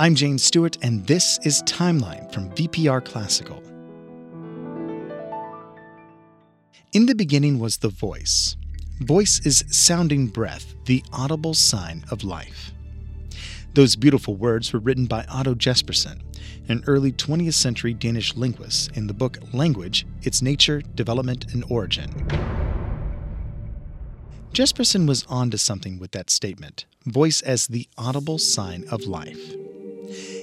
I'm James Stewart, and this is Timeline from VPR Classical. In the beginning was the voice. Voice is sounding breath, the audible sign of life. Those beautiful words were written by Otto Jespersen, an early 20th century Danish linguist, in the book Language Its Nature, Development, and Origin. Jespersen was onto something with that statement voice as the audible sign of life.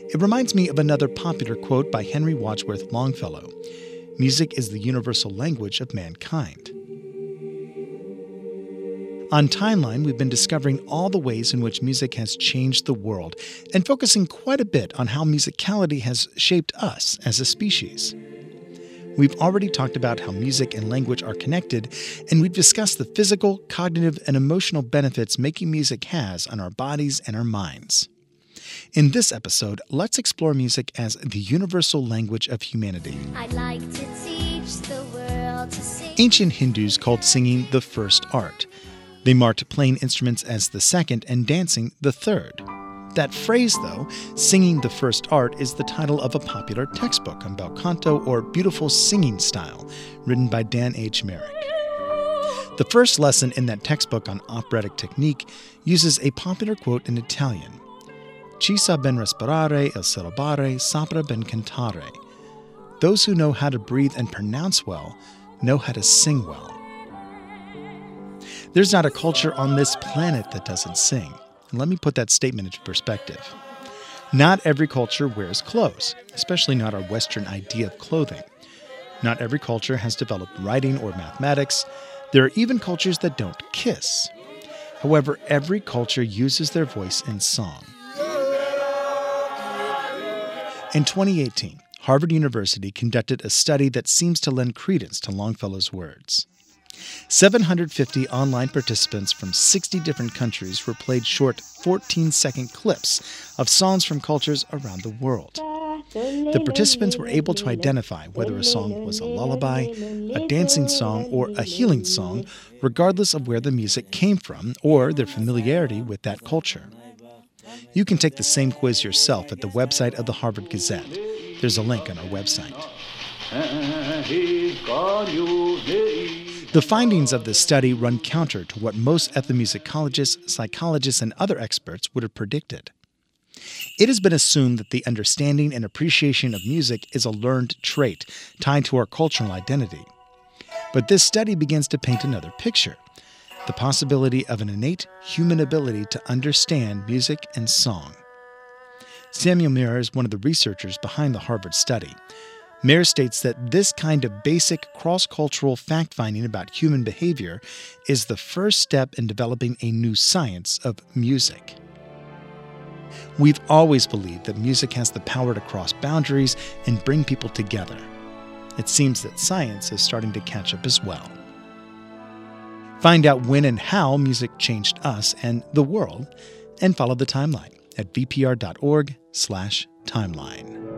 It reminds me of another popular quote by Henry Wadsworth Longfellow Music is the universal language of mankind. On Timeline, we've been discovering all the ways in which music has changed the world and focusing quite a bit on how musicality has shaped us as a species. We've already talked about how music and language are connected, and we've discussed the physical, cognitive, and emotional benefits making music has on our bodies and our minds. In this episode, let's explore music as the universal language of humanity. Like Ancient Hindus called singing the first art. They marked playing instruments as the second and dancing the third. That phrase, though, singing the first art, is the title of a popular textbook on bel canto or beautiful singing style, written by Dan H. Marek. The first lesson in that textbook on operatic technique uses a popular quote in Italian Chi sa ben respirare il syllabare saprà ben cantare. Those who know how to breathe and pronounce well know how to sing well. There's not a culture on this planet that doesn't sing. And let me put that statement into perspective. Not every culture wears clothes, especially not our Western idea of clothing. Not every culture has developed writing or mathematics. There are even cultures that don't kiss. However, every culture uses their voice in song. In 2018, Harvard University conducted a study that seems to lend credence to Longfellow's words. 750 online participants from 60 different countries were played short 14 second clips of songs from cultures around the world. The participants were able to identify whether a song was a lullaby, a dancing song, or a healing song, regardless of where the music came from or their familiarity with that culture. You can take the same quiz yourself at the website of the Harvard Gazette. There's a link on our website. The findings of this study run counter to what most ethnomusicologists, psychologists, and other experts would have predicted. It has been assumed that the understanding and appreciation of music is a learned trait tied to our cultural identity. But this study begins to paint another picture the possibility of an innate human ability to understand music and song. Samuel Mehr is one of the researchers behind the Harvard study. Mehr states that this kind of basic cross cultural fact finding about human behavior is the first step in developing a new science of music. We've always believed that music has the power to cross boundaries and bring people together. It seems that science is starting to catch up as well. Find out when and how music changed us and the world, and follow the timeline at vpr.org/timeline.